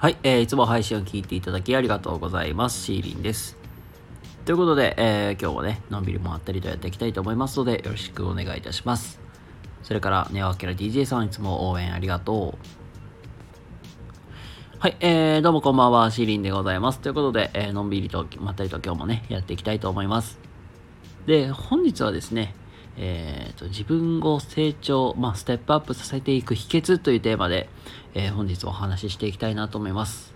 はい、えーいつも配信を聞いていただきありがとうございます。シーリンです。ということで、えー今日もね、のんびりもあったりとやっていきたいと思いますので、よろしくお願いいたします。それから、ネオアキラ DJ さん、いつも応援ありがとう。はい、えー、どうもこんばんは、シーリンでございます。ということで、えーのんびりと、まったりと今日もね、やっていきたいと思います。で、本日はですね、えーと、自分を成長、まあ、ステップアップさせていく秘訣というテーマで、えー本日お話ししていきたいなと思います。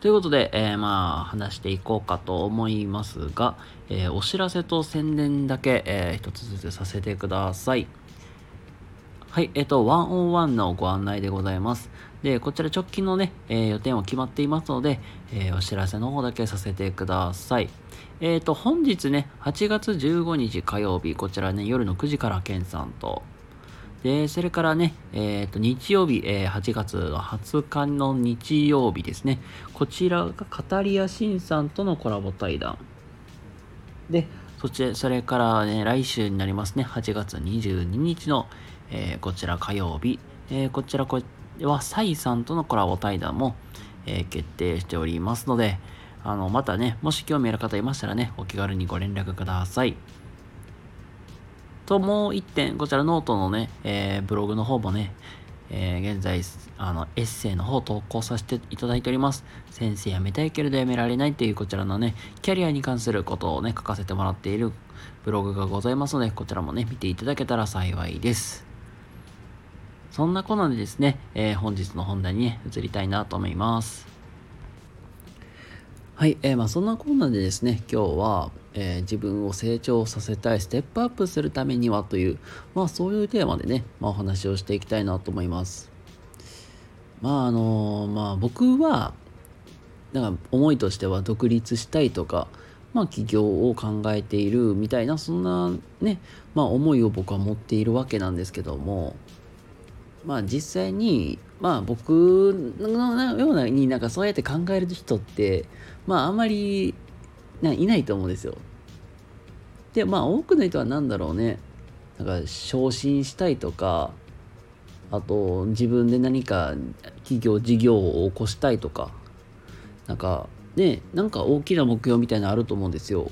ということで、えーまあ、話していこうかと思いますが、えーお知らせと宣伝だけ、えー一つずつさせてください。はい、えっ、と、101のご案内でございます。で、こちら直近のね、えー予定も決まっていますので、えーお知らせの方だけさせてください。えっ、と、本日ね、8月15日火曜日、こちらね、夜の9時からケンさんと、で、それからね、えっ、と、日曜日、えー8月の20日の日曜日ですね、こちらが語りやしんさんとのコラボ対談。で、そちら、それからね、来週になりますね、8月22日の、えーこちら火曜日、えーこちらこはサイさんとのコラボ対談も、えー決定しておりますので、あの、またね、もし興味ある方いましたらね、お気軽にご連絡ください。と、もう一点、こちらノートのね、えーブログの方もね、えー現在、あの、エッセイの方投稿させていただいております。先生辞めたいけれど辞められないっていうこちらのね、キャリアに関することをね、書かせてもらっているブログがございますので、こちらもね、見ていただけたら幸いです。そんなこんなでですね、えー本日の本題にね、移りたいなと思います。はい、えーまあそんなこんなでですね、今日は、えー自分を成長させたい、ステップアップするためにはという、まあそういうテーマでね、まあお話をしていきたいなと思います。まああのまあ僕は、なんか思いとしては独立したいとか、まあ起業を考えているみたいな、そんなね、まあ思いを僕は持っているわけなんですけども、まあ実際に、まあ僕のようなになんかそうやって考える人って、まああんまりないないと思うんですよ。で、まあ多くの人は何だろうね、なんか昇進したいとか、あと自分で何か企業事業を起こしたいとか、なんかね、なんか大きな目標みたいなのあると思うんですよ。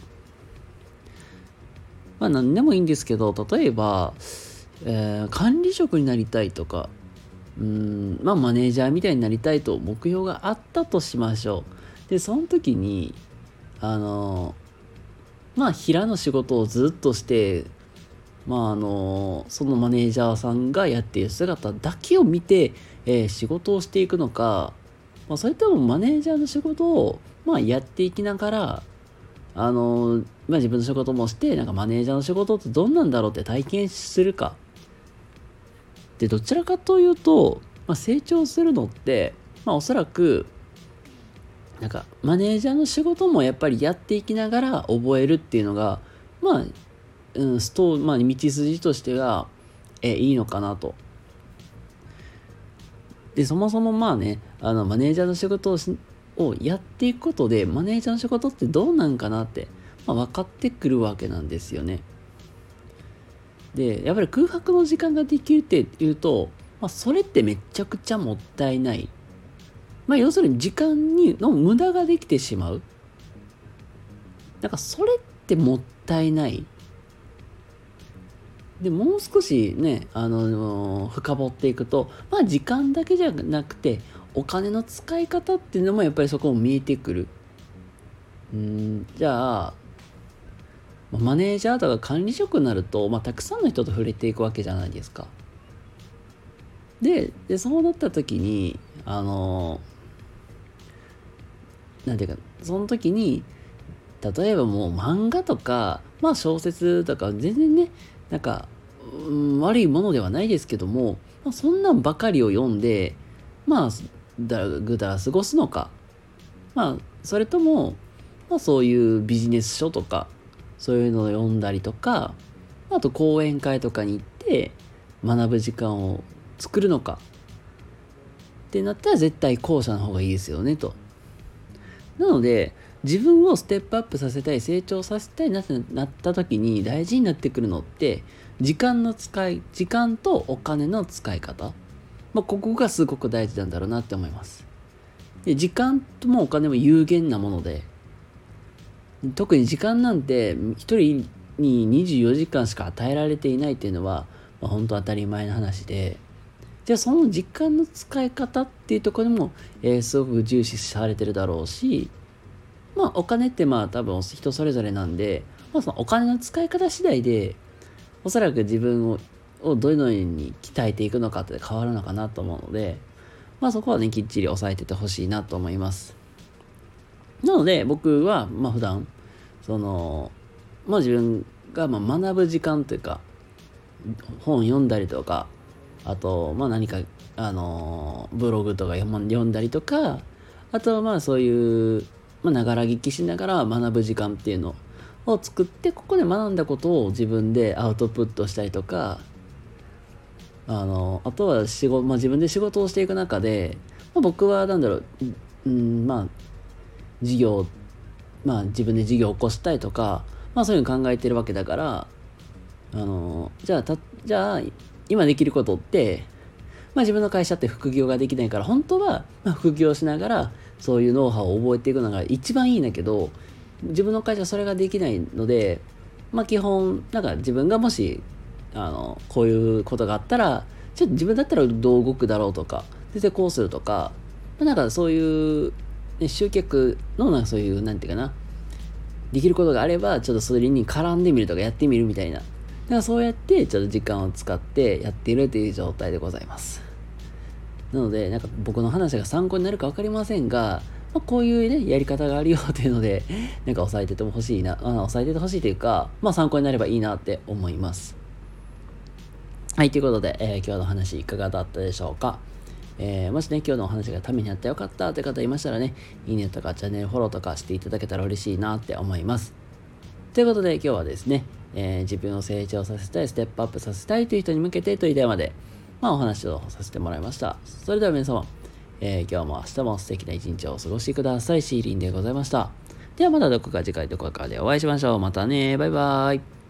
まあ何でもいいんですけど、例えば、えー管理職になりたいとか、うん、まあマネージャーみたいになりたいと目標があったとしましょう。で、その時に、あの、まあ平の仕事をずっとして、まああの、そのマネージャーさんがやっている姿だけを見て、えー仕事をしていくのか、まあ、それともマネージャーの仕事を、まあ、やっていきながら、あの、まあ、自分の仕事もして、なんかマネージャーの仕事ってどんなんだろうって体験するか。で、どちらかというと、まあ、成長するのって、まあ、おそらく、なんか、マネージャーの仕事もやっぱりやっていきながら覚えるっていうのが、まあ、うん、ストーまあ、道筋としては、え、いいのかなと。で、そもそもまあね、あの、マネージャーの仕事ををやっていくことで、マネージャーの仕事ってどうなんかなって、まあ、分かってくるわけなんですよね。で、やっぱり空白の時間ができるっていうと、まあ、それってめちゃくちゃもったいない。まあ、要するに時間にの無駄ができてしまう。なんかそれってもったいない。でもう少しね、あの深掘っていくと、まあ時間だけじゃなくて、お金の使い方っていうのもやっぱりそこも見えてくる。うん、じゃ、あマネージャーとか管理職になると、まあたくさんの人と触れていくわけじゃないですか。で、でそうなった時に、あのなんていうか、その時に、例えばもう漫画とか、まあ小説とか全然ね、なんか、うん悪いものではないですけども、まあ、そんなんばかりを読んで、まあ、だぐだら過ごすのか、まあ、それとも、まあそういうビジネス書とか、そういうのを読んだりとか、あと講演会とかに行って学ぶ時間を作るのか、ってなったら絶対後者の方がいいですよね、と。なので、自分をステップアップさせたい、成長させたいなってなった時に大事になってくるのって、時間の使い、時間とお金の使い方。まあ、ここがすごく大事なんだろうなって思います。で時間ともお金も有限なもので特に時間なんて1人に24時間しか与えられていないっていうのは、まあ、本当当たり前の話でじゃあその時間の使い方っていうところでも、えー、すごく重視されてるだろうしまあお金ってまあ多分人それぞれなんで、まあ、そのお金の使い方次第でおそらく自分ををどのように鍛えていくのかって変わるのかなと思うので、まあそこはね、きっちり押さえててほしいなと思います。なので、僕は、まあ普段、その、まあ自分がまあ学ぶ時間というか、本読んだりとか、あと、まあ何か、あの、ブログとか読んだりとか、あとはまあそういう、まあながら聞きしながら学ぶ時間っていうのを作って、ここで学んだことを自分でアウトプットしたりとか、あのあとは仕事、まあ、自分で仕事をしていく中で、まあ、僕は何だろう、うん、まあ事業まあ自分で事業を起こしたいとか、まあ、そういうの考えてるわけだからあのじゃあたじゃあ今できることって、まあ、自分の会社って副業ができないから本当は、副業しながらそういうノウハウを覚えていくのが一番いいんだけど自分の会社はそれができないのでまあ基本なんか自分がもしあのこういうことがあったらちょっと自分だったらどう動くだろうとか全然こうするとかなんかそういう、集客のなんかそういうなんていうかなできることがあればちょっとそれに絡んでみるとかやってみるみたいなだからそうやってちょっと時間を使ってやっているという状態でございますなのでなんか僕の話が参考になるか分かりませんがまあ、こういうね、やり方があるよっていうので、なんか押さえてても欲しいな、あ押さえててほしいというか、まあ参考になればいいなって思います。はい、ということで、えー、今日の話いかがだったでしょうか？えー、もしね、今日のお話がためになってよかったって方いましたらね、いいねとかチャンネルフォローとかしていただけたら嬉しいなって思います。ということで今日はですね、えー、自分を成長させたい、ステップアップさせたいという人に向けてというテーマで、まあお話をさせてもらいました。それでは皆様、えー、今日も明日も素敵な一日をお過ごしください。シーリンでございました。ではまたどこか次回どこかでお会いしましょう。またね。バイバーイ。